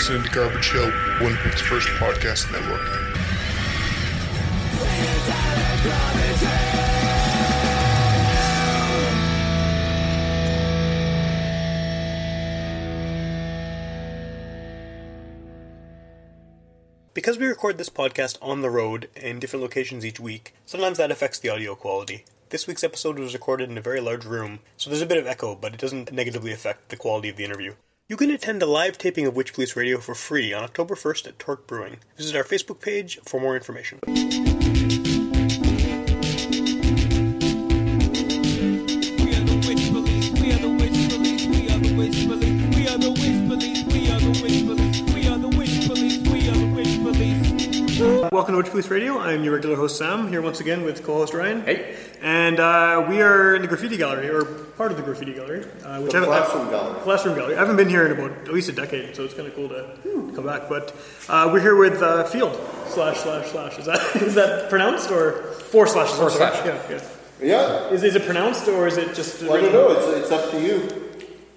listening to Garbage Hill, Winnipeg's first podcast network. Because we record this podcast on the road in different locations each week, sometimes that affects the audio quality. This week's episode was recorded in a very large room, so there's a bit of echo, but it doesn't negatively affect the quality of the interview. You can attend a live taping of Witch Police Radio for free on October 1st at Torque Brewing. Visit our Facebook page for more information. Welcome to Witch Police Radio. I'm your regular host Sam, here once again with co-host Ryan. Hey. And uh, we are in the graffiti gallery, or part of the graffiti gallery. Uh, which The I haven't- classroom gallery. Classroom gallery. I haven't been here in about at least a decade, so it's kind of cool to come back. But uh, we're here with uh, Field slash slash slash. Is that is that pronounced or four slashes? Four sorry. slash. Yeah, yeah. Yeah. Is, is it pronounced or is it just? Well, I don't know. It's, it's up to you.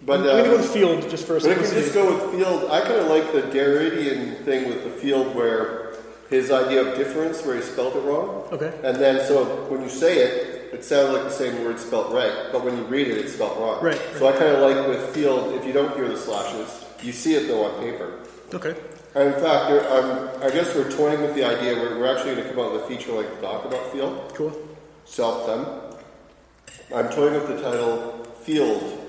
But, I'm gonna go uh, with Field just for a but if you simplicity. just go with field, I kind of like the Derridian thing with the field where his idea of difference, where he spelled it wrong. Okay. And then, so when you say it, it sounds like the same word spelled right, but when you read it, it's spelled wrong. Right, So I kind of like with field, if you don't hear the slashes, you see it though on paper. Okay. And in fact, there, um, I guess we're toying with the idea. We're, we're actually going to come out with a feature like Doc about field. Cool. self done. I'm toying with the title Field.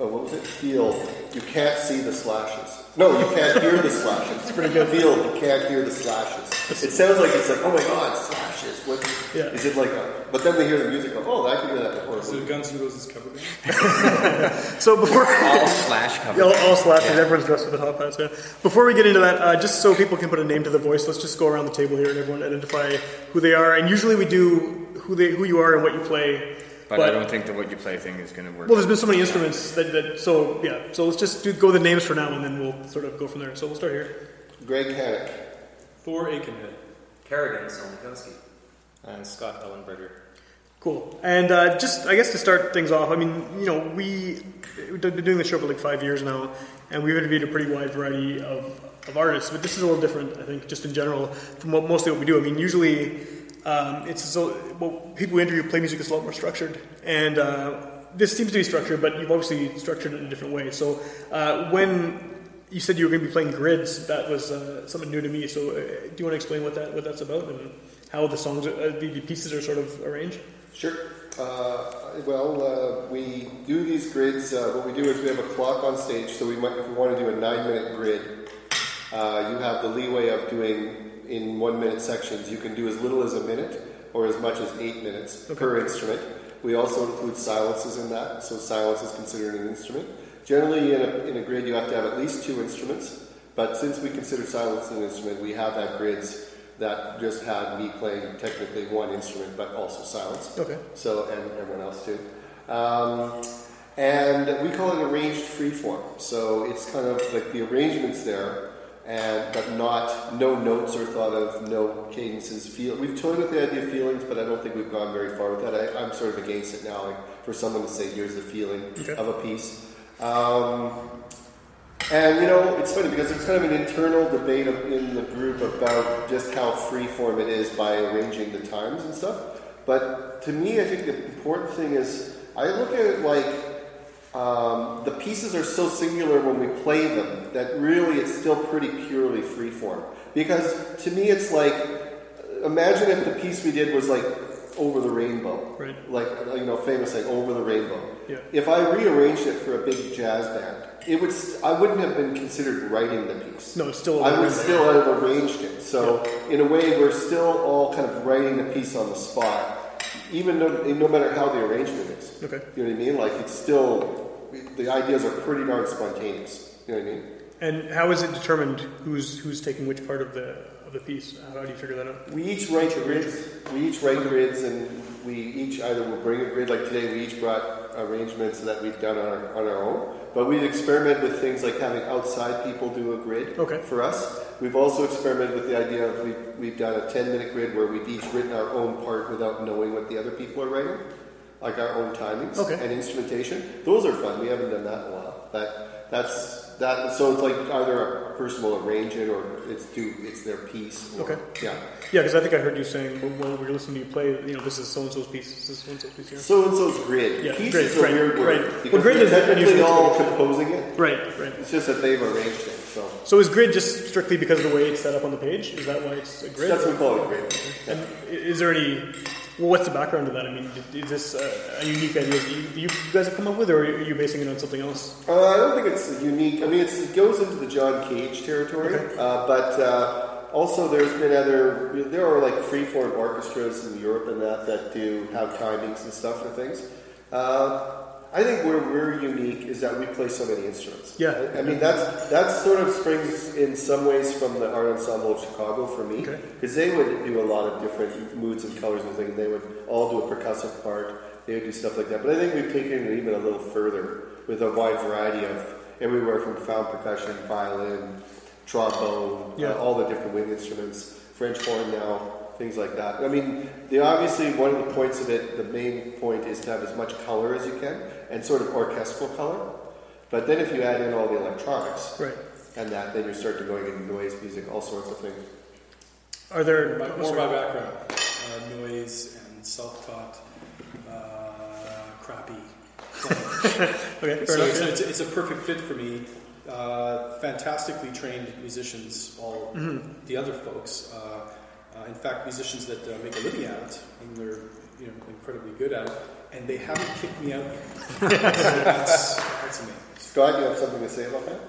Oh, what was it? Field. You can't see the slashes. No, you can't hear the slashes. It's pretty good. Field. You can't hear the slashes. It sounds like it's like, oh my god, slashes. What? Yeah. Is it like a? But then they hear the music. Go, oh, I can hear that before. So Guns N' Roses cover band? So before all slash cover. Yeah, all, all slashes, everyone's dressed with the top hats. Yeah. Before we get into that, uh, just so people can put a name to the voice, let's just go around the table here and everyone identify who they are. And usually we do who they, who you are and what you play. But, I don't think the what you play thing is going to work. Well, there's been so many instruments that, that so yeah. So let's just do, go the names for now, and then we'll sort of go from there. So we'll start here. Greg Hannock. Thor Aikenhead. Kerrigan Solnikowski. And Scott Ellenberger. Cool. And uh, just, I guess, to start things off, I mean, you know, we, we've been doing the show for like five years now, and we've interviewed a pretty wide variety of, of artists, but this is a little different, I think, just in general, from what, mostly what we do. I mean, usually um, it's so, well, people who interview play music is a lot more structured, and uh, this seems to be structured, but you've obviously structured it in a different way. So uh, when you said you were going to be playing grids, that was uh, something new to me. So uh, do you want to explain what that what that's about and how the songs, uh, the, the pieces are sort of arranged? Sure. Uh, well, we do these grids. What we do is we have a clock on stage, so we might, if we want to do a nine-minute grid, you have the leeway of doing in one-minute sections. You can do as little as a minute or as much as eight minutes per instrument. We also include silences in that, so silence is considered an instrument. Generally, in a, in a grid, you have to have at least two instruments. But since we consider silence an instrument, we have had grids that just had me playing technically one instrument, but also silence. Okay. So, and everyone else too. Um, and we call it arranged freeform. So it's kind of like the arrangements there, and but not no notes are thought of, no cadences. Feel we've toyed with the idea of feelings, but I don't think we've gone very far with that. I, I'm sort of against it now. Like for someone to say, "Here's the feeling Okay. of a piece." Um, and you know, it's funny because there's kind of an internal debate in the group about just how freeform it is by arranging the times and stuff. But to me, I think the important thing is I look at it like um, the pieces are so singular when we play them that really it's still pretty purely freeform. Because to me, it's like imagine if the piece we did was like over the rainbow, Right. Like you know, famous like over the rainbow. Yeah. If I rearranged it for a big jazz band, it would st- I wouldn't have been considered writing the piece. No, it's still I would still have arranged it. So in a way, we're still all kind of writing the piece on the spot, even no, no matter how the arrangement is. Okay. You know what I mean? Like it's still the ideas are pretty darn spontaneous. You know what I mean? And how is it determined who's who's taking which part of the of the piece? How do you figure that out? We each write grids. We each write grids, and we each either will bring a grid. Like today, we each brought arrangements that we've done on our, on our own. But we've experimented with things like having outside people do a grid Okay. for us. We've also experimented with the idea of we've, we've done a 10 minute grid where we've each written our own part without knowing what the other people are writing, like our own timings Okay. and instrumentation. Those are fun. We haven't done that in a while. That that's that. So it's like either a person will arrange it, or it's do it's their piece. Or, Okay. Yeah. Yeah, because I think I heard you saying when we were listening to you play, you know, this is so and so's piece, this is so and so's piece here. So and so's grid. Yeah, piece grid, is a right, weird word right. Well, grid is technically all composing it. Right, right. It's just that they've arranged it. So So is grid just strictly because of the way it's set up on the page? Is that why it's a grid? that's what we call it grid. And is there any? Well, what's the background to that? I mean, is this a unique idea that you, you guys have come up with, or are you basing it on something else? Uh, I don't think it's unique. I mean, it's, it goes into the John Cage territory, uh, but uh, also there's been other. There are like freeform orchestras in Europe and that that do have timings and stuff for things. Uh, I think where we're unique is that we play so many instruments. Yeah. I, I mean that's that sort of springs in some ways from the art ensemble of Chicago for me, Okay. because they would do a lot of different moods and colors and things. They would all do a percussive part. They would do stuff like that. But I think we've taken it even a little further with a wide variety of everywhere from found percussion, violin, trombone, Yeah. uh, all the different wind instruments, French horn now, things like that. I mean, the obviously one of the points of it, the main point is to have as much color as you can and sort of orchestral color. But then if you add in all the electronics Right. and that, then you start to going into noise music, all sorts of things. Are there My, more sorry. my background. Uh, noise and self-taught, uh, crappy. Okay, fair so enough. it's, it's, it's a perfect fit for me. Uh, fantastically trained musicians, all Mm-hmm. the other folks. Uh, uh, in fact, musicians that uh, make a living at it, and they're you know incredibly good at it, and they haven't kicked me out. yet. so that's, that's amazing. Scott, you have something to say about that?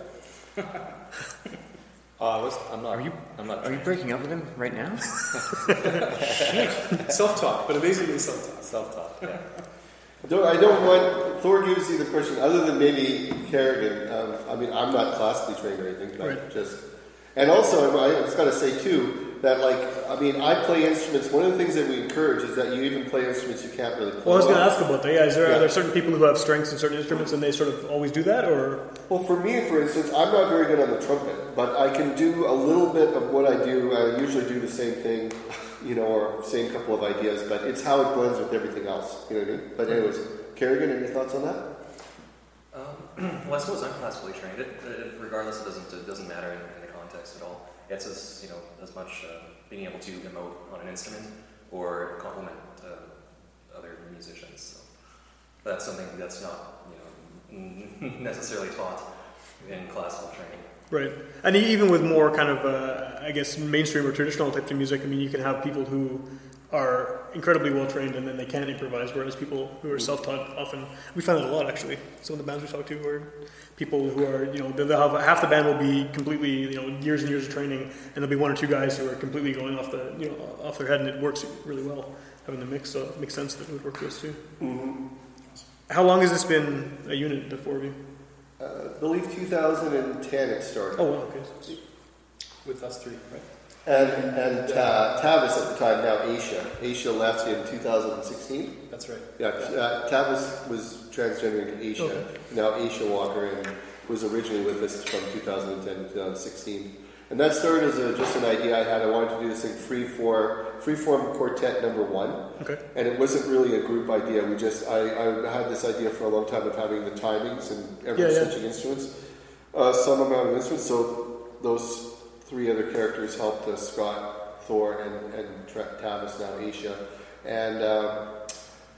Uh, what's, I'm not. Are you? I'm not. Are you breaking up with him right now? Self-taught, but amazingly self-taught. Self-taught. Yeah. Don't, I don't want Thor gives you the question. Other than maybe Kerrigan, um, I mean, I'm not classically trained or anything, but Right. just. And also, I I just got to say too that, like, I mean, I play instruments. One of the things that we encourage is that you even play instruments you can't really play. Well, I was going to ask about that. Yeah, is there Yeah. are there certain people who have strengths in certain instruments and they sort of always do that, or Well, for me, for instance, I'm not very good on the trumpet, but I can do a little bit of what I do. I usually do the same thing, you know, or same couple of ideas, but it's how it blends with everything else. You know what I mean? But anyways, Kerrigan, any thoughts on that? Um, well, I suppose I'm classically trained. It, it, regardless, it doesn't it doesn't matter in, in the context at all. It's as you know as much uh, being able to emote on an instrument or complement uh, other musicians. So that's something that's not you know necessarily taught in classical training. right? And even with more kind of, uh, I guess, mainstream or traditional types of music, I mean, you can have people who are incredibly well trained and then they can't improvise, whereas people who are self-taught often we find that a lot actually. Some of the bands we talk to are people who are, you know, they'll have half the band will be completely, you know, years and years of training, and there'll be one or two guys who are completely going off the, you know, off their head, and it works really well having the mix. So it makes sense that it would work for us too. How long has this been a unit, the four of you? Uh, I believe 2010 it started. Oh, wow, okay. With us three, right? And, and uh, Tavis at the time, now Asia. Asia left in 2016. That's right. Yeah, uh, Tavis was transgendering to Asia. Okay. Now Asia Walker and was originally with us from 2010 to 2016. And that started as a, just an idea I had. I wanted to do this thing free for freeform quartet number one. Okay. And it wasn't really a group idea. We just I, I had this idea for a long time of having the timings and everyone Yeah, yeah. switching instruments, uh, some amount of instruments. So those three other characters helped us: Scott, Thor, and and Tra- Tavis, now Asia, and. Um,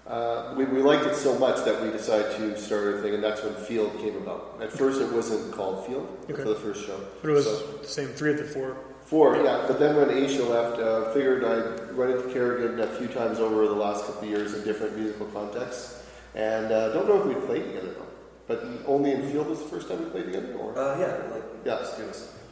uh, we, we liked it so much that we decided to start a thing, and that's when Field came about. At first, it wasn't called Field Okay. for the first show. But it was So- the same, three of the four. Four, yeah. But then when Aisha left, uh, figured I'd run into Kerrigan a few times over the last couple of years in different musical contexts. And uh, don't know if we played together though. But only in field was the first time we played together? Or? Uh, yeah, like Yeah. just do this. Yeah.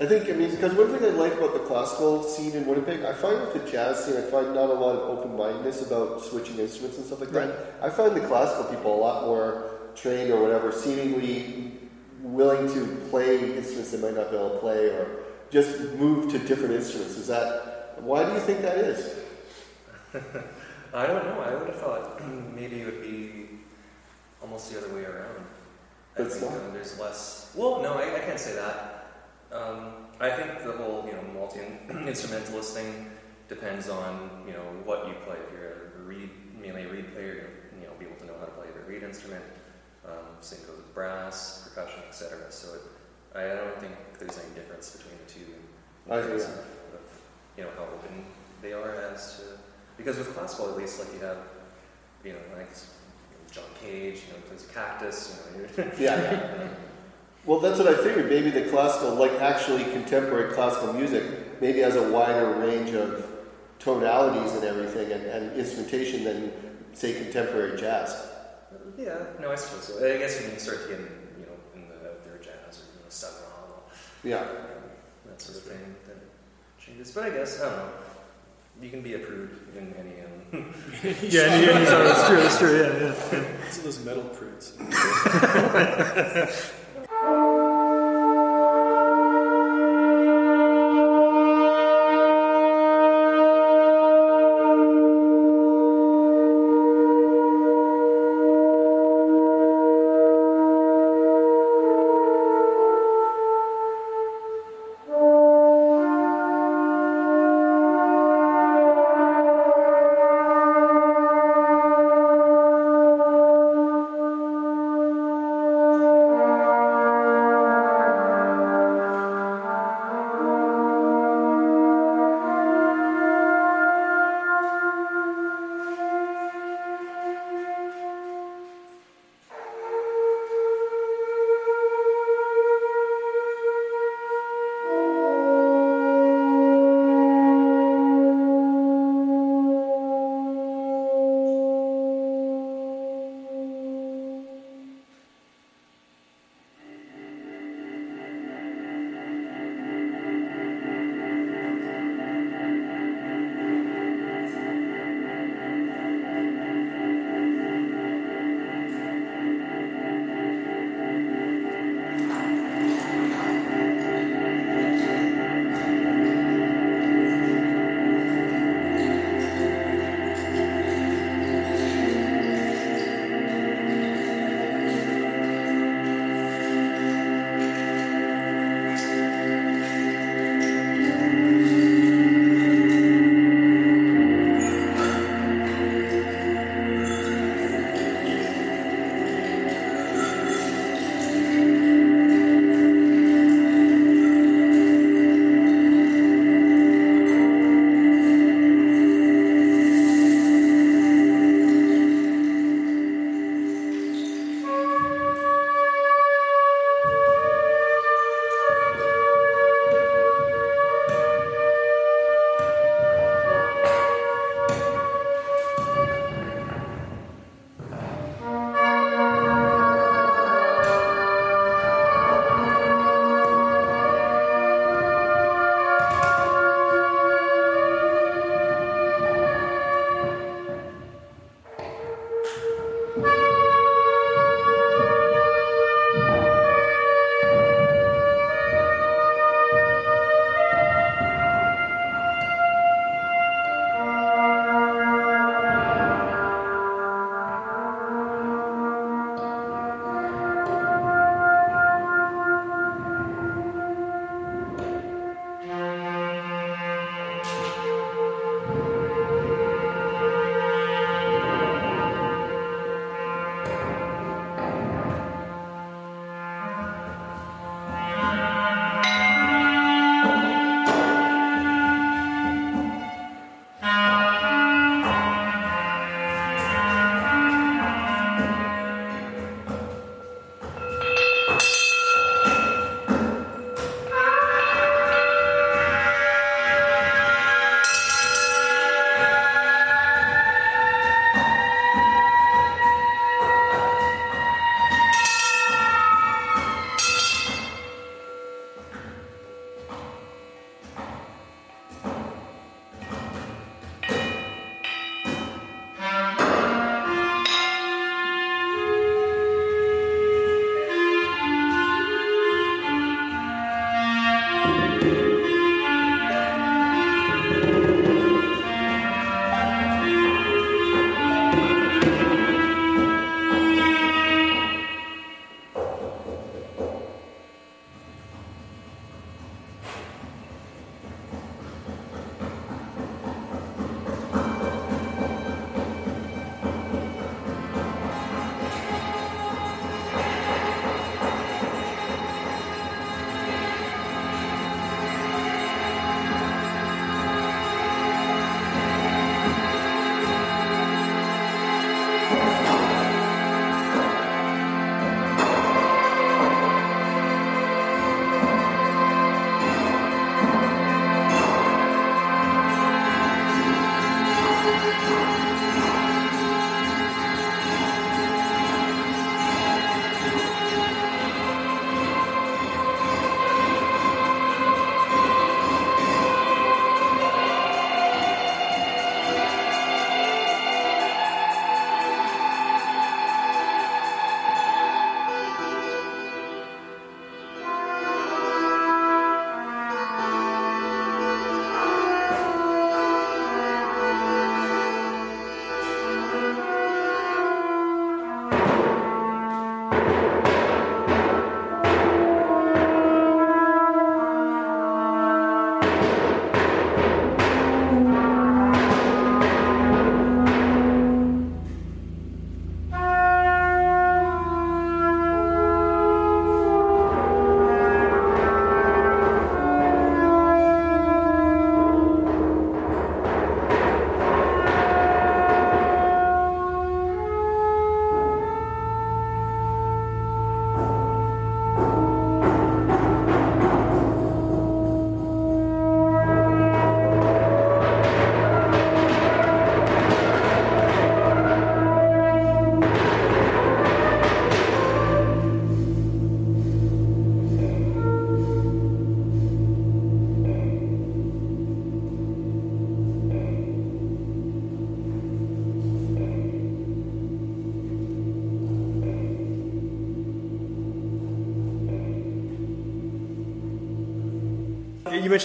I think, I mean, because one thing I like about the classical scene in Winnipeg, I find with the jazz scene, I find not a lot of open mindedness about switching instruments and stuff like that. I find the classical people a lot more trained or whatever, seemingly willing to play instruments they might not be able to play or just move to different instruments. Is that, why do you think that is? I don't know. I would have thought maybe it would be almost the other way around. I But it's think um, there's less. Well, no, I, I can't say that. Um, I think the whole you know multi instrumentalist thing depends on you know what you play. If you're a reed, mainly a reed player, you know, be able to know how to play the reed instrument. Um, same goes with brass, percussion, etc. So it, I don't think there's any difference between the two. I agree. of, of, you know how open they are as to because with classical at least like you have you know like John Cage, you know, plays a cactus, you know, you're, Yeah, yeah. Well, that's what I figured. Maybe the classical, like actually contemporary classical music, maybe has a wider range of tonalities and everything and, and instrumentation than, say, contemporary jazz. yeah, no, I suppose so. I guess when you start to get in, you know, in the out jazz or you know, Sun Ra, Yeah. that sort of thing that changes. But I guess I don't know. You can be a prude in any um, Yeah, and, and, sorry, that's true. That's true. Yeah, yeah. It's those metal prudes.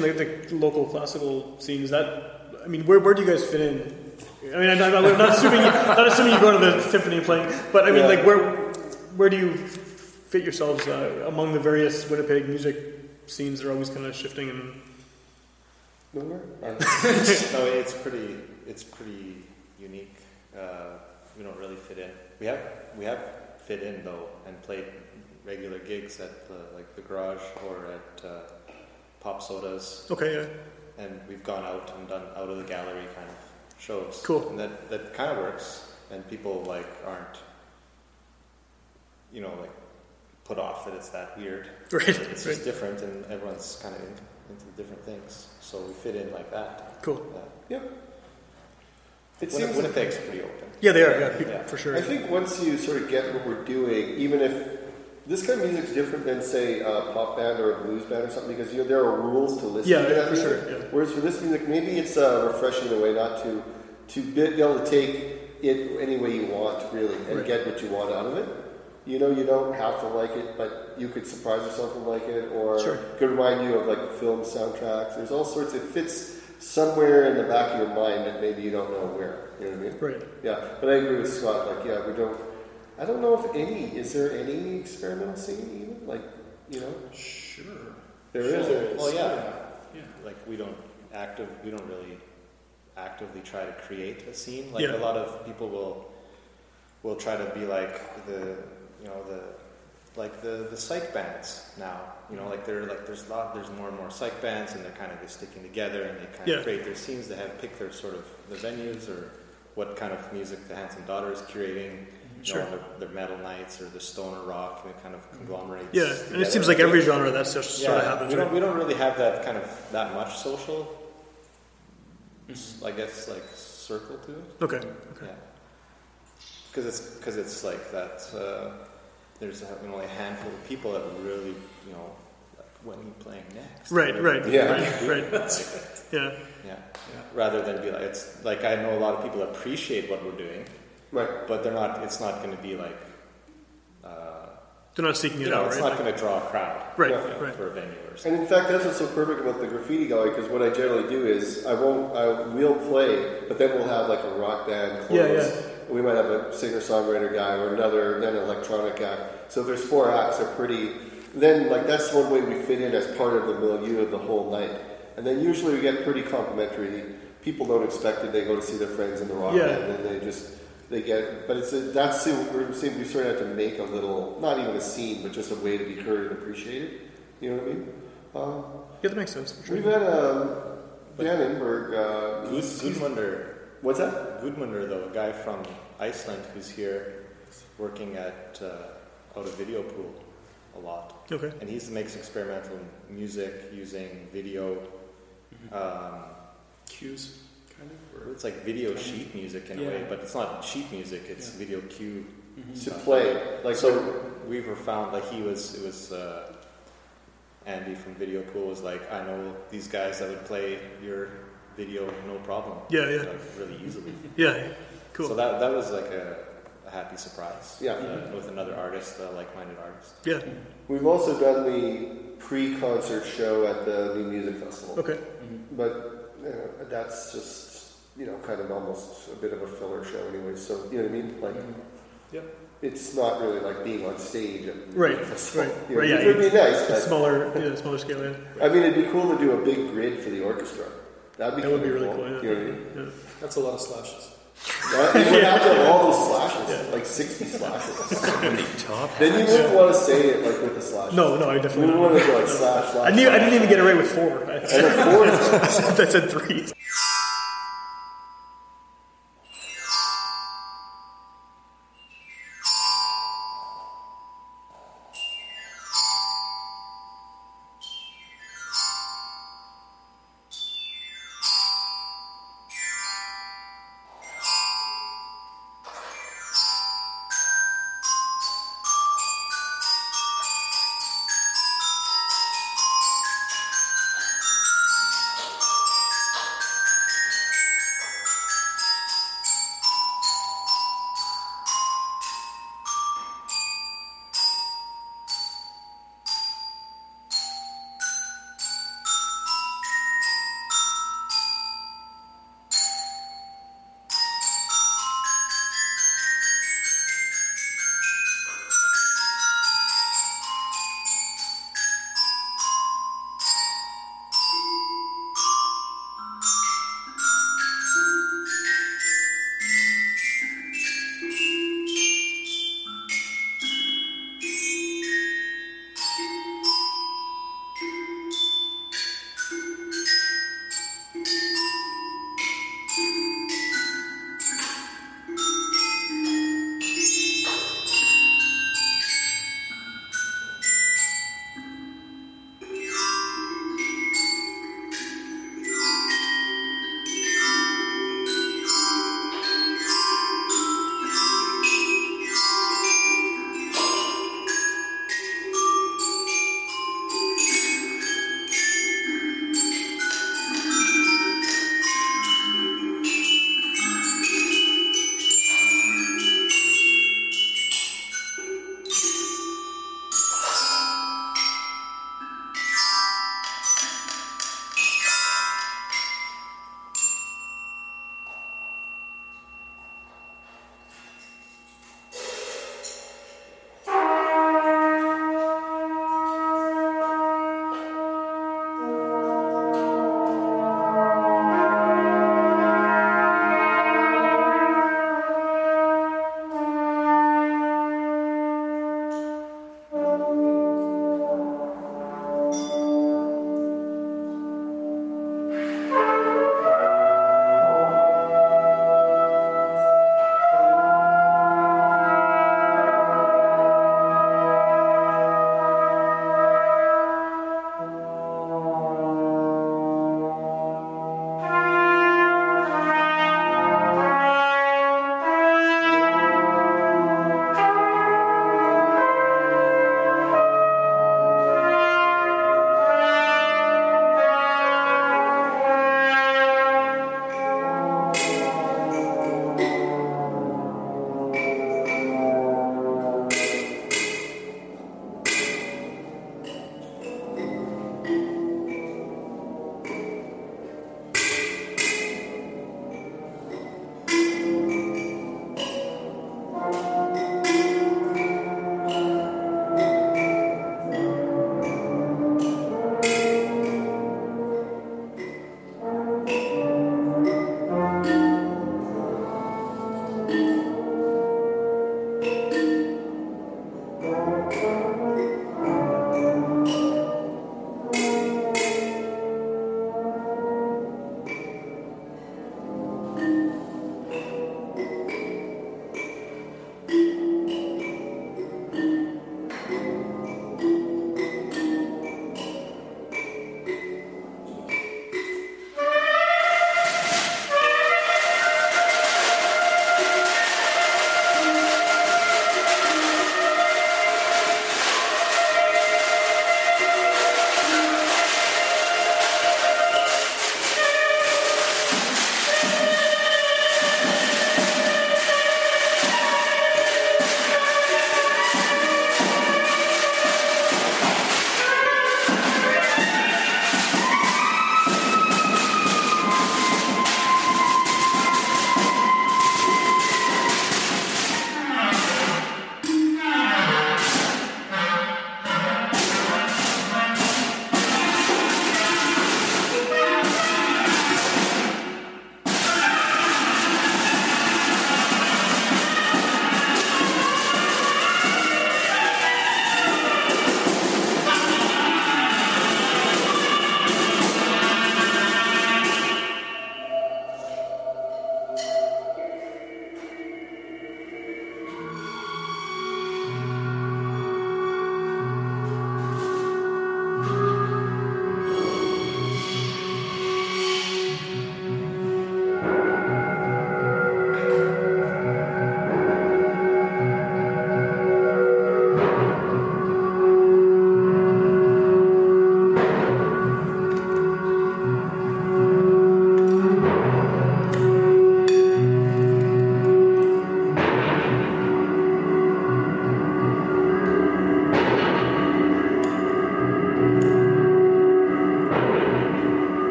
mentioned the, the local classical scene. Is that? I mean, where, where do you guys fit in? I mean, I'm not, I'm not assuming you, not assuming you go to the symphony and playing, but I mean, Yeah. like where where do you fit yourselves uh, among the various Winnipeg music scenes that are always kind of shifting and Nowhere? no, it's pretty. It's pretty unique. Uh, we don't really fit in. We have we have fit in though, and played regular gigs at the, like the garage or at uh, Pop Sodas, okay, yeah, and we've gone out and done out of the gallery kind of shows. Cool. And that that kind of works, and people like aren't, you know, like put off that it's that weird. right, It's right, just different, and everyone's kind of in, into different things, so we fit in like that. cool. Yeah. Yep. It Winni- seems Winnipeg's pretty open. Yeah, they are, yeah, Yeah. for sure. I think once you sort of get what we're doing, even if this kind of music's different than, say, a pop band or a blues band or something, because you know there are rules to listen Yeah, to yeah, for music. sure, yeah. Whereas for this music, maybe it's uh, refreshing in a way not to to be be able to take it any way you want, really, and Right. get what you want out of it. You know, you don't have to like it, but you could surprise yourself and like it, or Sure. it could remind you of like film soundtracks. There's all sorts. It fits somewhere in the back of your mind that maybe you don't know where. You know what I mean? Right. Yeah, but I agree with Scott. Like, yeah, we don't. I don't know if any. Is there any experimental scene even? Like, you know, Sure. there is. Sure there is. Well, yeah. Yeah. Like we don't active, we don't really actively try to create a scene. Like Yeah. a lot of people will will try to be like the you know the like the the psych bands now. You know, like they're like there's a lot there's more and more psych bands and they're kind of just sticking together and they kind Yeah. of create their scenes. They have pick their sort of the venues or what kind of music the Handsome Daughter is curating. You Sure. know, their, their metal nights or the stoner rock and it kind of mm-hmm. conglomerates. Yeah, and it seems like every genre that's just Yeah, sort of happens. we don't Right? we don't really have that kind of that much social. Mm-hmm. I guess like circle to it. Okay, okay, Yeah, because it's because it's like that. Uh, there's a, you know, only a handful of people that really you know like when are you playing next? right, right, Yeah. right, right. Like, Yeah, yeah. Rather than be like it's like I know a lot of people appreciate what we're doing, Right. but they're not. It's not going to be like. Uh, they're not seeking you it know, out, it's right? not going to draw a crowd. Right, you know, right. For a venue or something. And in fact, that's what's so perfect about the graffiti gallery. Because what I generally do is I won't. I will play, but then we'll have like a rock band. Yeah, close. yeah. We might have a singer songwriter guy or another, then an electronic guy. So there's four acts. They're pretty. Then like that's one way we fit in as part of the milieu of the whole night. And then usually we get pretty complimentary. People don't expect it. They go to see their friends in the rock Yeah. band, and they just they get. But it's a, that's we're seeing we sort of have to make a little, not even a scene, but just a way to be heard and appreciated. You know what I mean? Um, Yeah, that makes sense. For sure. We've had um, Dan Inberg. Uh, Gud- he's- he's- Gudmundur what's that? Gudmundur, though, a guy from Iceland who's here working at uh, out of video pool a lot, Okay, and he makes experimental music using video. Um, Cues, kind of. Or, it's like video sheet music in a way, but it's not sheet music; it's Yeah. video cue. To play like so. Weaver found like he was. It was uh, Andy from Video Pool was like, I know these guys that would play your video no problem. Yeah, yeah. like, really easily. yeah, cool. So that that was like a, a happy surprise. Yeah. uh, with another artist, a like-minded artist. yeah, We've also done the pre-concert show at the New Music Festival. okay, But you know, that's just you know kind of almost a bit of a filler show anyway. So you know what I mean? Like, mm-hmm. Yep. it's not really like being on stage at Right, Music Festival. right, You know, right, yeah, It would be nice, it's but smaller, yeah, smaller scale. Yeah, I mean, it'd be cool to do a big grid for the orchestra. That'd be that would be really cool. Yeah. You know what I mean? yeah. that's a lot of slashes. That, you would have to have all those slashes, like 60 slashes. then you wouldn't want to say it like with the slashes. No, no, I You definitely. wouldn't want to go like slash, slash. I knew I didn't even get it right with four. I, And then four I said three.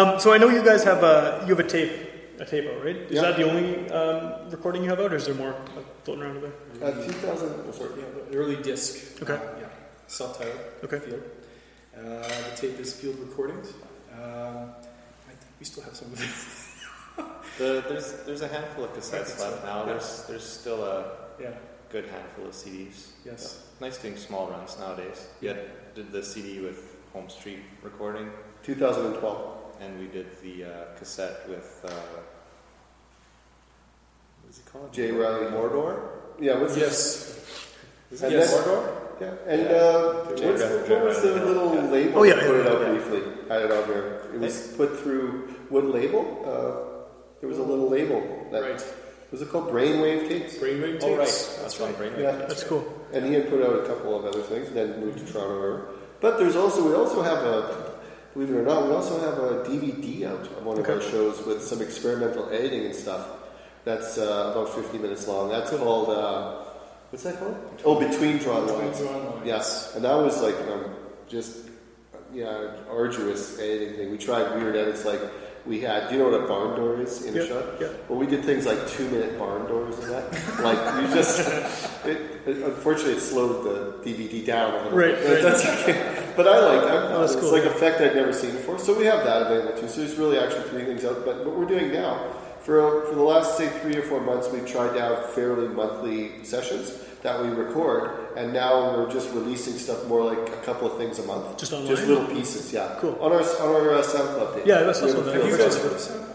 Um, so I know you guys have a you have a tape a tape out, right? Is Yeah. that the only um, recording you have out, or is there more uh, floating around over there? Uh, 2000, oh. Yeah, early disc. Okay. uh, yeah, self-titled. Okay. Field. Uh, the tape is field recordings. Um, I think we still have some of it. The, there's there's a handful of cassettes think so, left now. yeah. There's there's still a yeah. good handful of CDs. Yes. Nice doing small runs nowadays. Yeah. did the CD with Home Street recording, 2012. And we did the uh, cassette with uh, what does he call it? J. Riley. Mordor. Yeah, what's Yes. Is And it Yes. Mordor? Yeah, and Yeah. uh, J. what's, what was the little yeah. label? Oh, yeah, put yeah, it out yeah. briefly. Had it on there. It was put through what label? Uh, there was a little label. That, Right. Was it called Brainwave Tapes? Brainwave tapes. Oh right, That's that's right. right. Yeah. That's cool. And he had put out a couple of other things, then moved to Toronto. Or, but there's also we also have a believe it or not, we also have a DVD out of one of our shows with some experimental editing and stuff. That's uh, about 50 minutes long. That's called uh, what's that called? Oh, Between Drawn Lines. Drawn Lines. Yes, and that was like um, just yeah, arduous editing thing. We tried weird edits like we had. Do you know what a barn door is in Yeah, a shot? yeah. Well, we did things like two minute barn doors and that. like you just, it, it, unfortunately, it slowed the DVD down a little Right, bit. right. That's okay. But I like that. Oh, it's cool, like yeah. effect I'd never seen before. So we have that available too. So there's really actually three things out. But what we're doing now, for for the last say three or four months, we've tried to have fairly monthly sessions that we record, and now we're just releasing stuff more like a couple of things a month. Just online? Just little pieces, yeah. Cool. On our on our uh, SoundCloud page. Yeah, that's We have also a nice. You guys those. heard of Sound?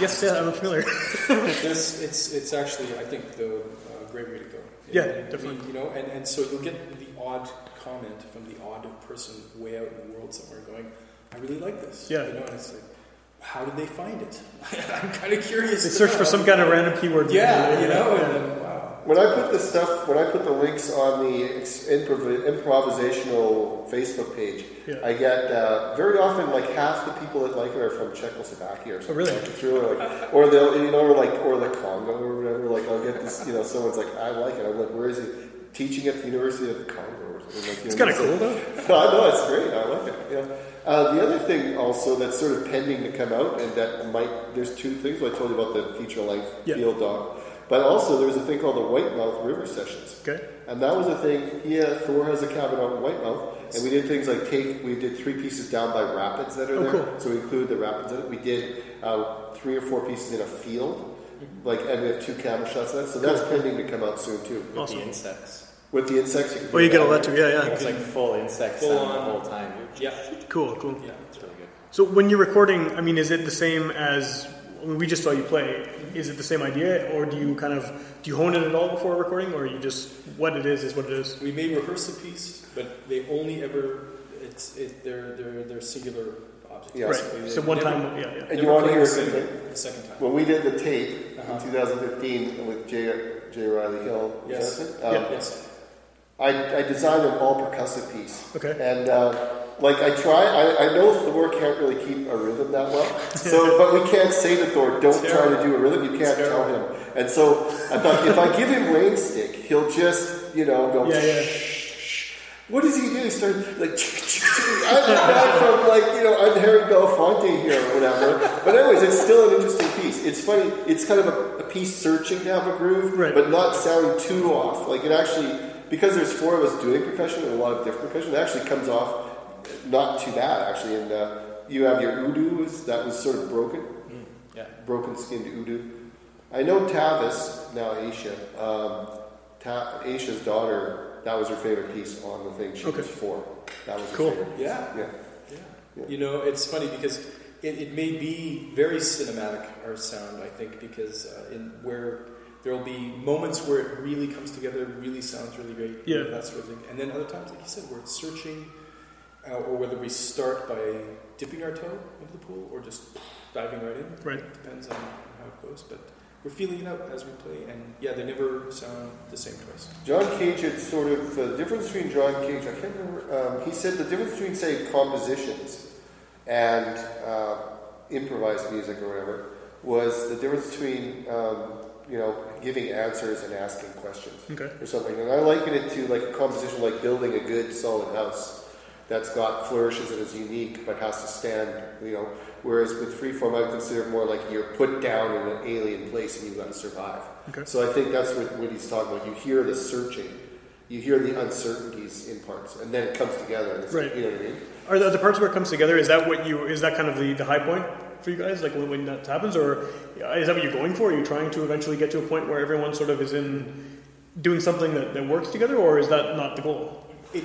Yes, yeah, I'm familiar. this it's it's actually I think the uh, great way to go. Yeah, And definitely. we- you know, and, and so you'll get the odd comment from the odd person way out in the world somewhere going, "I really like this." Yeah. you know, and it's like, how did they find it? I'm kind of curious. They to search know. for some kind of random keyword. Yeah, you know, Yeah. and then, wow. When I put the stuff, when I put the links on the improv- improvisational Facebook page, Yeah. I get uh, very often like half the people that like it are from Czechoslovakia or something. Oh, really? It's really like, or they'll, you know, or like, or the Congo or whatever. Like, I'll get this, you know, someone's like, I like it. I'm like, where is he? Teaching at the University of Congo or something. Like, It's kind of cool though. no, no, it's great. I like it. You know. Uh, the other thing also that's sort of pending to come out, and that might, there's two things. I told you about the feature length Yeah. field doc, but also there's a thing called the Whitemouth River Sessions. Okay. And that was a thing. Yeah, Thor has a cabin out in Whitemouth, and we did things like take. We did three pieces down by rapids that are Oh, there, cool. so we include the rapids in it. We did uh, three or four pieces in a field, like, and we have two camera shots of that. So that's pending to come out soon too. With Awesome. the insects. With the insects, you can Oh, you do get all that too. Yeah, yeah. It's like full insect Full sound the whole time. Yeah, Cool, cool. yeah. It's really good. So when you're recording, I mean, is it the same as I mean, we just saw you play? Is it the same idea, or do you kind of do you hone it at all before recording, or you just what it is is what it is? We may rehearse the piece, but they only ever it's it, they're they're they're singular objects. Yeah. Right. Basically, So one never- time, yeah, yeah. And you want to hear the a good the second time. When we did the tape Uh-huh. in 2015 with J. J. Riley Hill, Yes. Um, Yeah. yes. I, I designed an all percussive piece. Okay. And uh, like I try, I, I know Thor can't really keep a rhythm that well. So, but we can't say to Thor, "Don't try to do a rhythm." You can't tell him. And so I thought, if I give him rain stick, he'll just you know go. Yeah, yeah. What does he do? He starts like. I'm not from like you know I'm Harry Belafonte here or whatever. But anyways, it's still an interesting piece. It's funny. It's kind of a, a piece searching to have a groove, Right. but not sounding too off. Like it actually, because there's four of us doing percussion and a lot of different percussion, it actually comes off not too bad actually. And uh, you have your udu is that was sort of broken, Yeah. broken skinned udu. I know Tavis now Aisha. Um, Ta- Aisha's daughter. That was her favorite piece on the thing. She Okay. was four. That was her Cool. favorite. Yeah. Yeah. Yeah. Yeah. You know, it's funny because it, it may be very cinematic, our sound, I think, because uh, in where there will be moments where it really comes together, really sounds really great, Yeah. that sort of thing. And then other times, like you said, where it's searching, uh, or whether we start by dipping our toe into the pool or just diving right in. Right. It depends on how it goes, but we're feeling it out as we play, and yeah, they never sound the same twice. John Cage had sort of uh, the difference between John Cage. I can't remember. Um, he said the difference between say compositions and uh, improvised music or whatever was the difference between um, you know giving answers and asking questions Okay. or something. And I liken it to like a composition like building a good solid house that's got flourishes and is unique but has to stand. You know, whereas with freeform, I consider more like you're put down in an alien place and you've got to survive. Okay. So I think that's what, what he's talking about. You hear the searching, you hear the uncertainties in parts, and then it comes together. And it's, Right. You know what I mean? Are the, the parts where it comes together? Is that what you? Is that kind of the, the high point for you guys? Like when, when that happens, or is that what you're going for? Are you trying to eventually get to a point where everyone sort of is in doing something that, that works together, or is that not the goal? It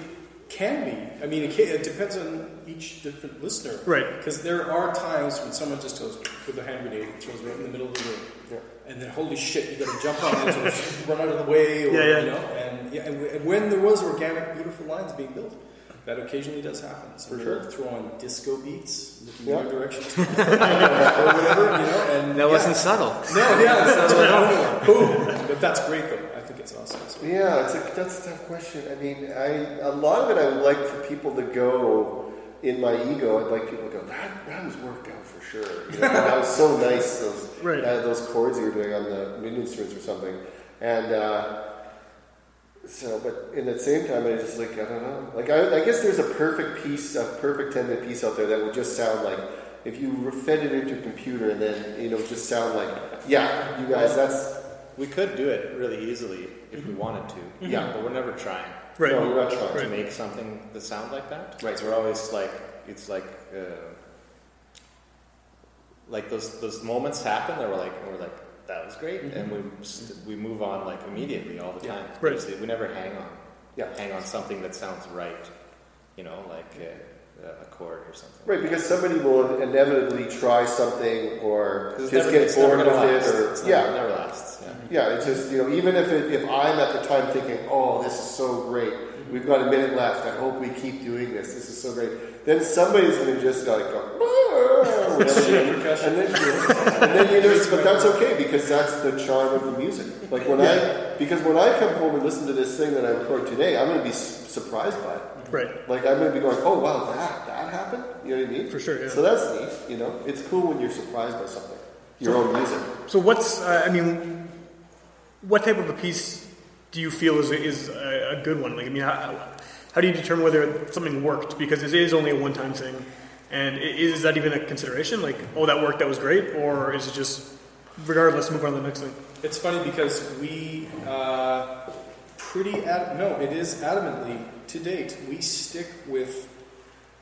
can be. I mean, it, can, it depends on each different listener. Right. Because there are times when someone just goes with a hand grenade and throws it right in the middle of the room. Yeah. And then, holy shit, you got to jump on it or run out of the way. Or, Yeah, yeah. You know, and, yeah, and and when there was organic, beautiful lines being built, that occasionally does happen. So For we'll sure. throw on disco beats, looking Yeah. in your direction, or whatever, you know. And That yeah. wasn't subtle. No, yeah, that's right. Boom. But that's great, though. I think it's awesome. So. Yeah, it's a, that's a tough question. I mean, I a lot of it I would like for people to go in my ego. I'd like people to go, that, that was worked out for sure. You know, that was so nice, those, Right. uh, those chords you were doing on the mid instruments or something. And uh, so, but in the same time, I just like, I don't know. Like, I, I guess there's a perfect piece, a perfect 10 minute piece out there that would just sound like, if you fed it into a computer and then, you know, just sound like, yeah, you guys, that's, We could do it really easily if we wanted to. Yeah. but we're never trying Right. no, we're not trying. to make something that sound like that. Right. So we're always like, it's like, uh, like those those moments happen that we're like, we're like, that was great, and we st- we move on like immediately all the Yeah. time. Right. Basically, We never hang on, Yeah. hang on something that sounds right, you know, like uh, a chord or something. Right, because somebody will inevitably try something or just never- get bored with it, or It's never, yeah, never lasts. Yeah. yeah. It's just you know, even if it, if I'm at the time thinking, oh, this is so great, we've got a minute left. I hope we keep doing this. This is so great. Then somebody's going to just like go, "Ah," and then and then you know, but that's okay because that's the charm of the music. Like when I because when I come home and listen to this thing that I record today, I'm going to be surprised by it. Right. Like I'm gonna be going, oh wow, that that happened. You know what I mean? For sure, yeah. So that's neat. You know, it's cool when you're surprised by something. Your own music. So what's? Uh, I mean, what type of a piece do you feel is is a, a good one? Like, I mean, how, how do you determine whether something worked? Because it is only a one time thing, and is that even a consideration? Like, oh, that worked, that was great, or is it just regardless, move on to the next thing? It's funny because we uh, pretty ad- no, it is adamantly to date we stick with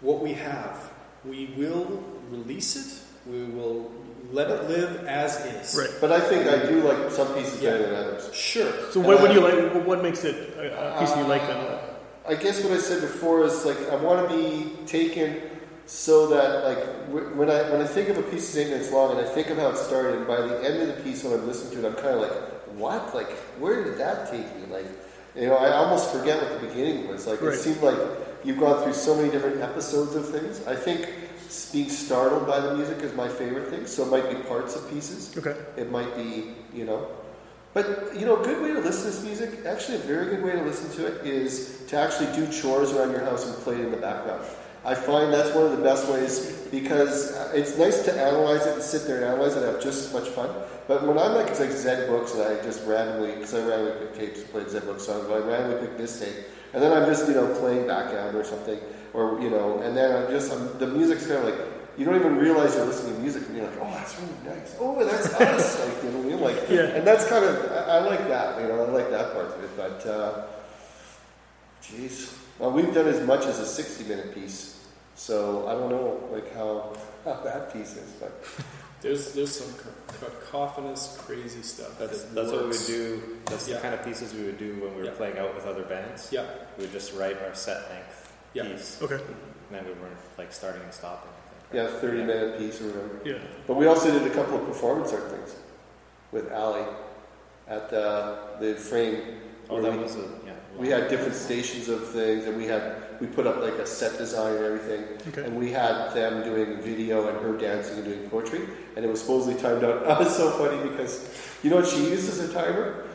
what we have. We will release it. We will let it live as is. Right. But I think I do like some pieces better than others. Sure. So what, what do you like? What- What makes it a, a piece that you like then? I guess what I said before is like I want to be taken so that like wh- when I when I think of a piece that's eight minutes long and I think of how it started, and by the end of the piece when I'm listening to it, I'm kind of like, what? Like where did that take me? Like you know, I almost forget what the beginning was. Like Right. it seemed like you've gone through so many different episodes of things. I think being startled by the music is my favorite thing. So it might be parts of pieces. Okay. It might be, you know. But, you know, a good way to listen to this music, actually, a very good way to listen to it is to actually do chores around your house and play it in the background. I find that's one of the best ways because uh, it's nice to analyze it and sit there and analyze it and have just as much fun. But when I'm like, it's like Zen books and I just randomly, because I randomly pick tapes and played Zen book songs, but I randomly pick this tape. And then I'm just, you know, playing background or something, or, you know, and then I'm just, I'm, the music's kind of like, you don't even realize you're listening to music, and you're like, "Oh, that's really nice. Oh, that's us." like, you know what I mean? Like, Yeah. and that's kind of I, I like that. You know, I like that part of it. But, uh, jeez, well, we've done as much as a sixty-minute piece, so I don't know like how how that piece is. But There's there's some cacophonous, crazy stuff. That's that that's what we would do. That's Yeah. the kind of pieces we would do when we were Yeah. playing out with other bands. Yeah. We would just write our set length Yeah. piece, Okay. and then we weren't like starting and stopping. I think, yeah, thirty-minute piece or whatever. Yeah. But we also did a couple of performance art things with Ali at uh, the frame. Oh, that we- was a yeah. We had different stations of things, and we had we put up like a set design and everything, Okay. and we had them doing video and her dancing and doing poetry, and it was supposedly timed out. That was so funny because you know what she used as a timer?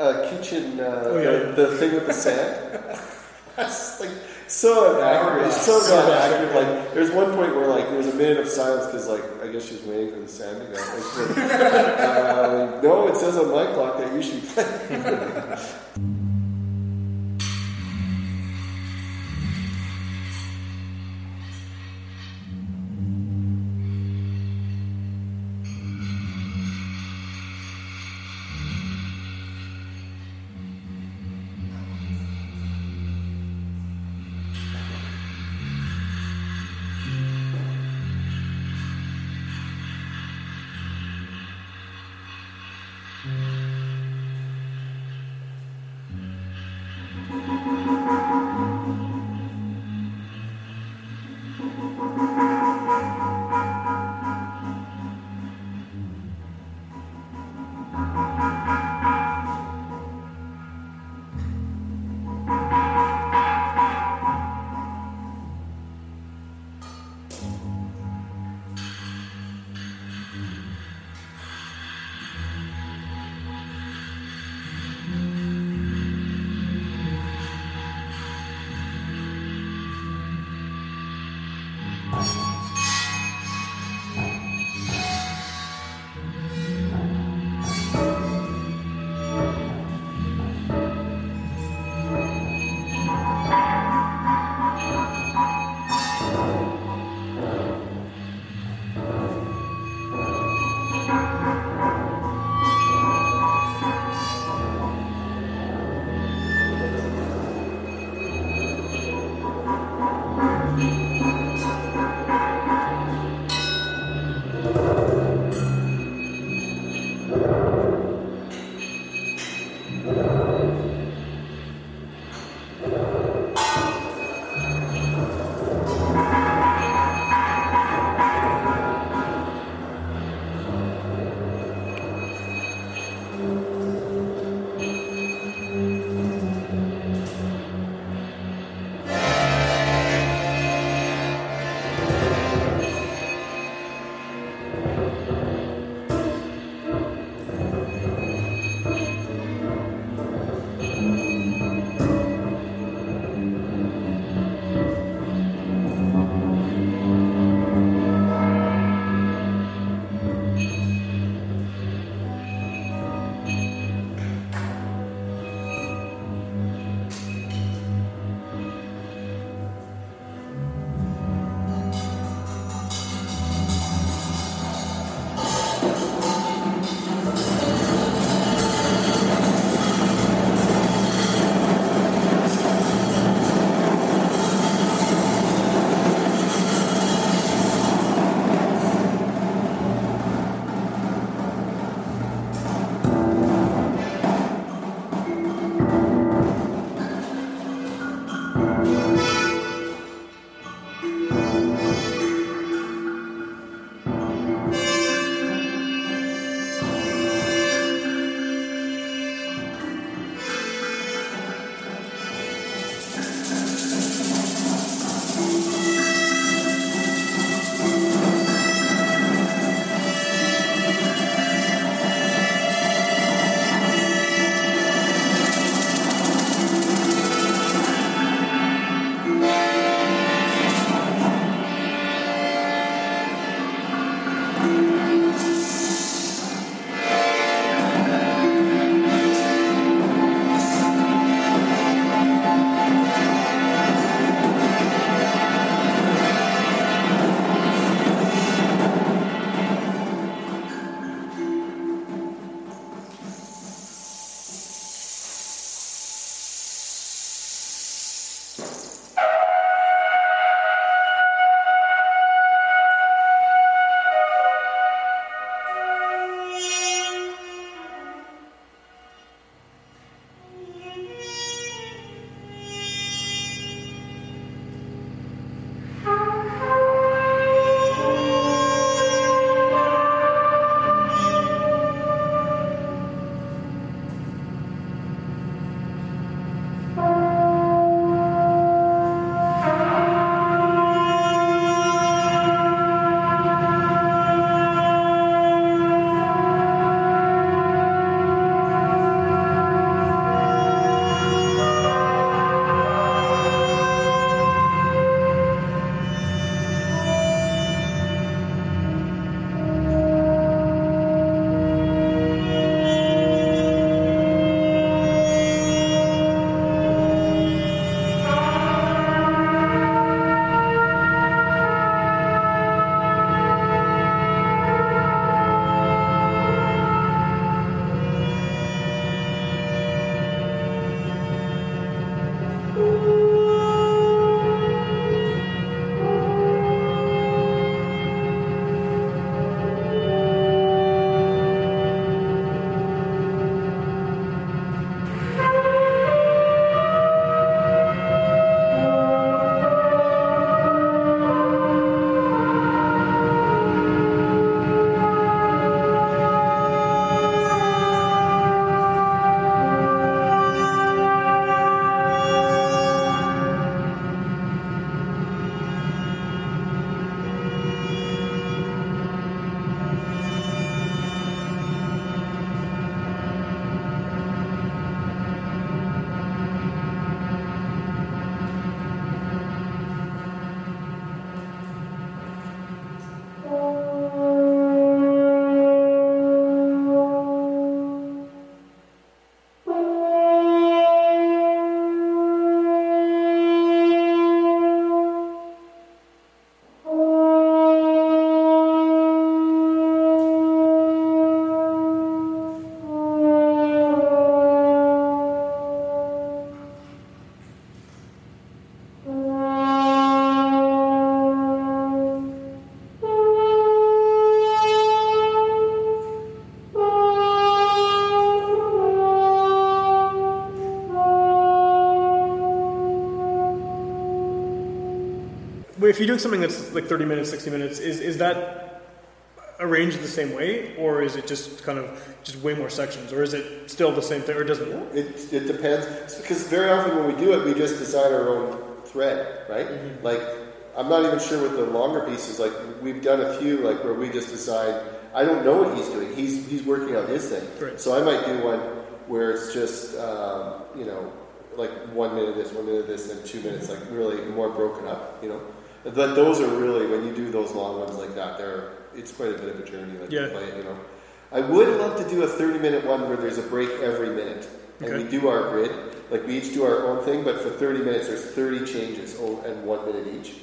A kitchen, uh, Oh, yeah, the, yeah. the thing with the sand. That's like so inaccurate. It's so not accurate. Like, there's one point where like there was a minute of silence because like I guess she's waiting for the sound to go. Like, uh, no, it says on my clock that you should play. if you're doing something that's like 30 minutes, 60 minutes, is is that arranged the same way, or is it just kind of just way more sections, or is it still the same thing, or doesn't it? It, it depends. It's because very often when we do it, we just design our own thread, right? Mm-hmm. Like, I'm not even sure with the longer pieces. Like, we've done a few, like, where we just decide, I don't know what he's doing. He's, he's working on his thing. Right. So I might do one where it's just, um, you know, like one minute of this, one minute of this, and two minutes, like really more broken up, you know? But those are really, when you do those long ones like that, they're, it's quite a bit of a journey. Like, Yeah. to play it, you know? I would love to do a 30 minute one where there's a break every minute. And Okay. we do our grid. Like we each do our own thing, but for 30 minutes there's 30 changes oh, and one minute each.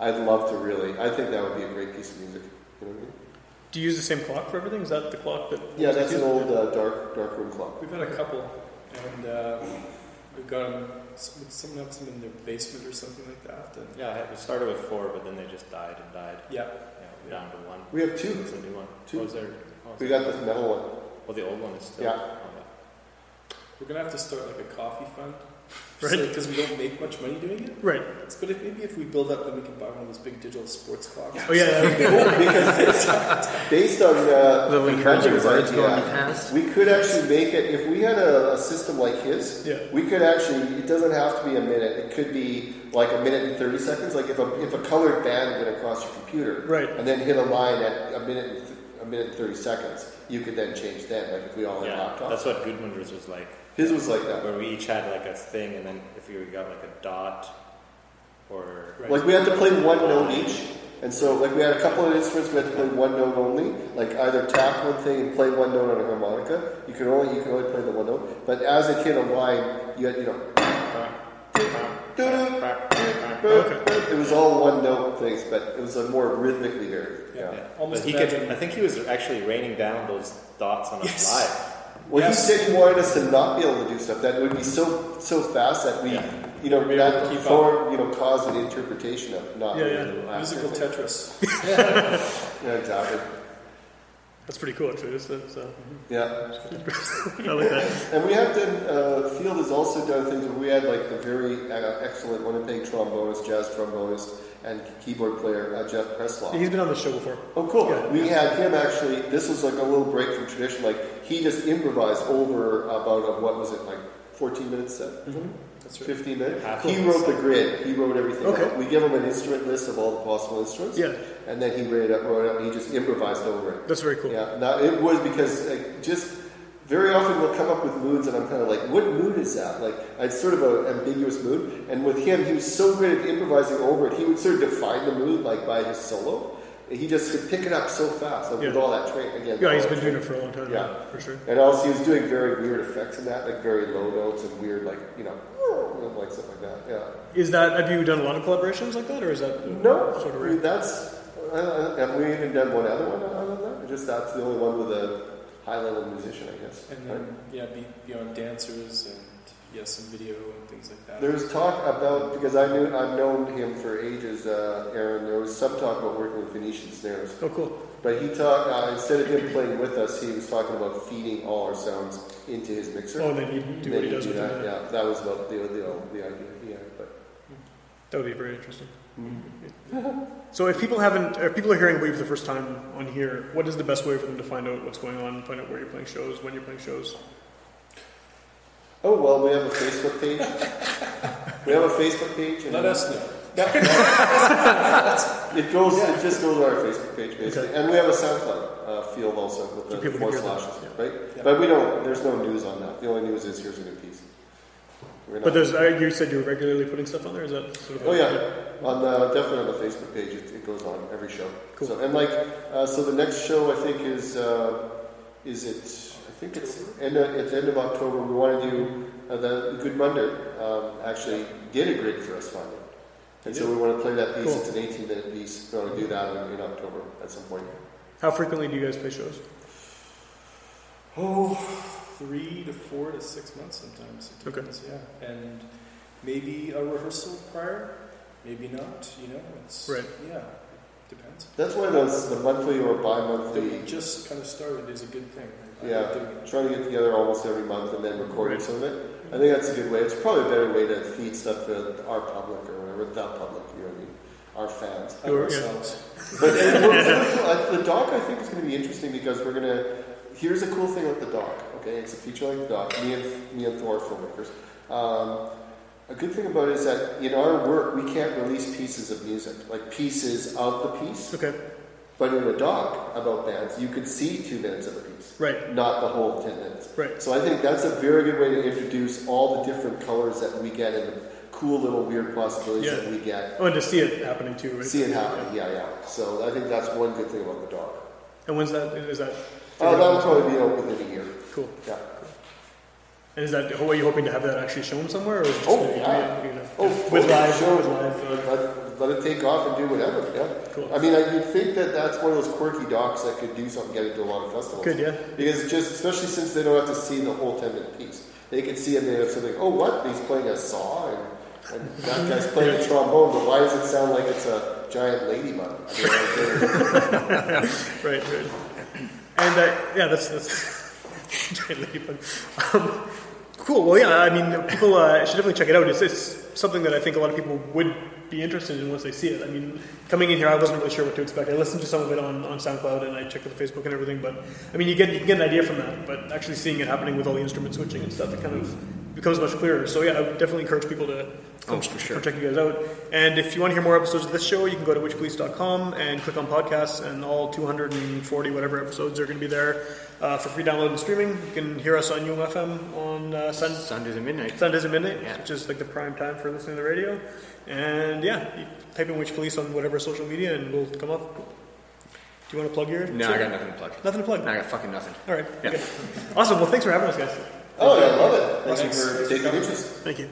I'd love to really, I think that would be a great piece of music. You know what I mean? Do you use the same clock for everything? Is that the clock that? Yeah, that's an old uh, dark dark room clock. We've had a couple, and uh, we've got them. Someone has them in their basement or something like that. And Yeah, we started with four, but then they just died and died. yeah, Yeah, we're down to one. We have two. It's a new one. Two. Oh, there? Oh, We got this metal one. Well, the old one is still. Yeah. Oh, we're gonna have to start like a coffee fund, Right. Because we don't make much money doing it. Right. But if, maybe if we build up, then we can buy one of those big digital sports clocks. Oh yeah. that would be Cool, because it's based on uh, Little encouraging words idea, going past. We could actually make it if we had a, a system like his. Yeah. We could actually. It doesn't have to be a minute. It could be like a minute and thirty seconds. Like if a if a colored band went across your computer, Right. and then hit a line at a minute and th- a minute and thirty seconds, you could then change that, Like if we all had Yeah, laptops. that's what Goodwinter's was like. His was like that. Where we each had like a thing, and then if you got like a dot or Like we had to play one note each, and so like we had a couple of instruments, we had to play one note only. Like either tap one thing and play one note on a harmonica. You could only you could only play the one note. But as a kid a line, you had you know. It was all one note things, but it was a more rhythmically heard. Yeah. Yeah. Almost he could, I think he was actually raining down those dots on us Yes. live. Well, Yes. he said he wanted us to not be able to do stuff that would be so so fast that we, Yeah. you know, Be able to that keep form, you know, cause an interpretation of not Yeah, yeah. able to act musical. Tetris. Yeah, exactly. That's pretty cool, actually. That's, that's, uh, Yeah. I like that. And we have done, uh, Field has also done things where we had like the very uh, excellent Winnipeg trombonist, jazz trombonist, and keyboard player, uh, Jeff Presslaff. He's been on the show before. Oh, cool. Yeah. We had him actually, this was like a little break from tradition. Like, he just improvised over about, a, what was it, like 14 minutes set? Mm-hmm. That's right. 15 minutes? Ah, Half he wrote the grid. He wrote everything Okay. out. We give him an instrument list of all the possible instruments. Yeah. And then he wrote it, up, wrote it up, and he just improvised over it. That's very cool. Yeah, now it was because like, just very often we'll come up with moods, and I'm kind of like, what mood is that? Like, it's sort of an ambiguous mood. And with him, he was so good at improvising over it. He would sort of define the mood like by his solo. He just could pick it up so fast like, with all that train again. Yeah, he's been doing it for a long time. Yeah. for sure. And also, he was doing very weird effects in that, like very low notes and weird, like you know, like stuff like that. Yeah. Is that have you done a lot of collaborations like that, or is that No, sort of that's. Uh, have we even done one other one other than that? Just that's the only one with a high level musician, I guess. And right? then, yeah, be, beyond dancers and, yeah, some video and things like that. There was talk about because I knew I've known him for ages, uh, Aaron. There was some talk about working with Venetian snares, Oh, cool. but he talked uh, instead of him playing with us, he was talking about feeding all our sounds into his mixer. Oh, and then he'd do what he does do with that. it. Yeah, that was about the the, the idea he had. But That would be very interesting. So, if people haven't, if people are hearing Wave for the first time on here, what is the best way for them to find out what's going on, find out where you're playing shows, when you're playing shows? oh well, we have a Facebook page. we have a Facebook page, and Let us know. It goes. It just goes on our Facebook page basically, Okay. and we have a SoundCloud uh, field also with So the people four hear that, slashes, yeah. right? Yeah. But we don't. There's no news on that. The only news is here's a new piece. We're But there's, uh, you said you're regularly putting stuff on there. Is that sort of? Oh yeah, on the definitely on the Facebook page, it, it goes on every show. Cool. So and like, uh, so the next show I think is uh, is it? I think it's end of, it's end of October. We want to do uh, the Good Monday. um, actually did a grid for us finally, and so we want to play that piece. Cool. It's an 18 minute piece. We want to do that in, in October at some point. How frequently do you guys play shows? Oh, three to four to six months sometimes. It Okay. depends, Yeah, and maybe a rehearsal prior, maybe not. You know, it's Right. Yeah, depends. That's why those the monthly or bi-monthly. just kind of started is a good thing. I Yeah, like doing trying to get together almost every month and then recording Right. some of it. I think that's a good way. It's probably a better way to feed stuff to our public or whatever, the public, you know what I mean? our fans. Out of ourselves. But and what's really cool, the doc, I think, is going to be interesting because we're going to. Here's a cool thing with the doc. Okay, it's a feature length doc. Me and me and Thor are filmmakers. Um, a good thing about it is that in our work we can't release pieces of music, like pieces of the piece. Okay. But in a doc about bands, you could see two minutes of a piece, Right. not the whole ten minutes. Right. So I think that's a very good way to introduce all the different colors that we get and the cool little weird possibilities Yeah. that we get. Oh, and to see it happening too, right? See it happen, yeah, yeah. So I think that's one good thing about the doc. And when's that? Is that? Uh, that'll probably be out within a year. Cool. Yeah. And is that? Are you hoping to have that actually shown somewhere, or is it just Oh, gonna yeah. you know, Oh, with live? show With live. Uh, let, let it take off and do whatever. Yeah. Cool. I mean, I, you'd think that that's one of those quirky docs that could do something, get into a lot of festivals. Good, yeah. Because just, especially since they don't have to see the whole ten minute piece, they can see and they have something. Oh, what? He's playing a saw, and, and that guy's playing a trombone. But why does it sound like it's a giant ladybug? I mean, Right, right. And uh, yeah, that's that's. Um, cool. Well, yeah. I mean, people uh, should definitely check it out. It's, it's something that I think a lot of people would be interested in once they see it. I mean, coming in here, I wasn't really sure what to expect. I listened to some of it on, on SoundCloud and I checked out the Facebook and everything. But I mean, you get you can get an idea from that. But actually seeing it happening with all the instrument switching and stuff, it kind of becomes much clearer. So yeah, I would definitely encourage people to come, Oh, for sure. check you guys out. And if you want to hear more episodes of this show, you can go to witchpolice.com and click on podcasts, and all 240 whatever episodes are going to be there uh, for free download and streaming. You can hear us on UMFM on uh, Sun- Sundays at midnight. Sundays at midnight, Yeah. which is like the prime time for listening to the radio. And yeah, you type in Witch Police on whatever social media, and we'll come up. Do you want to plug your? No, I got nothing to plug. Nothing to plug. No, I got fucking nothing. All right. Yeah. Okay. Awesome. Well, thanks for having us, guys. oh, yeah, I love it. Thank Thanks. you for taking interest. Thank you.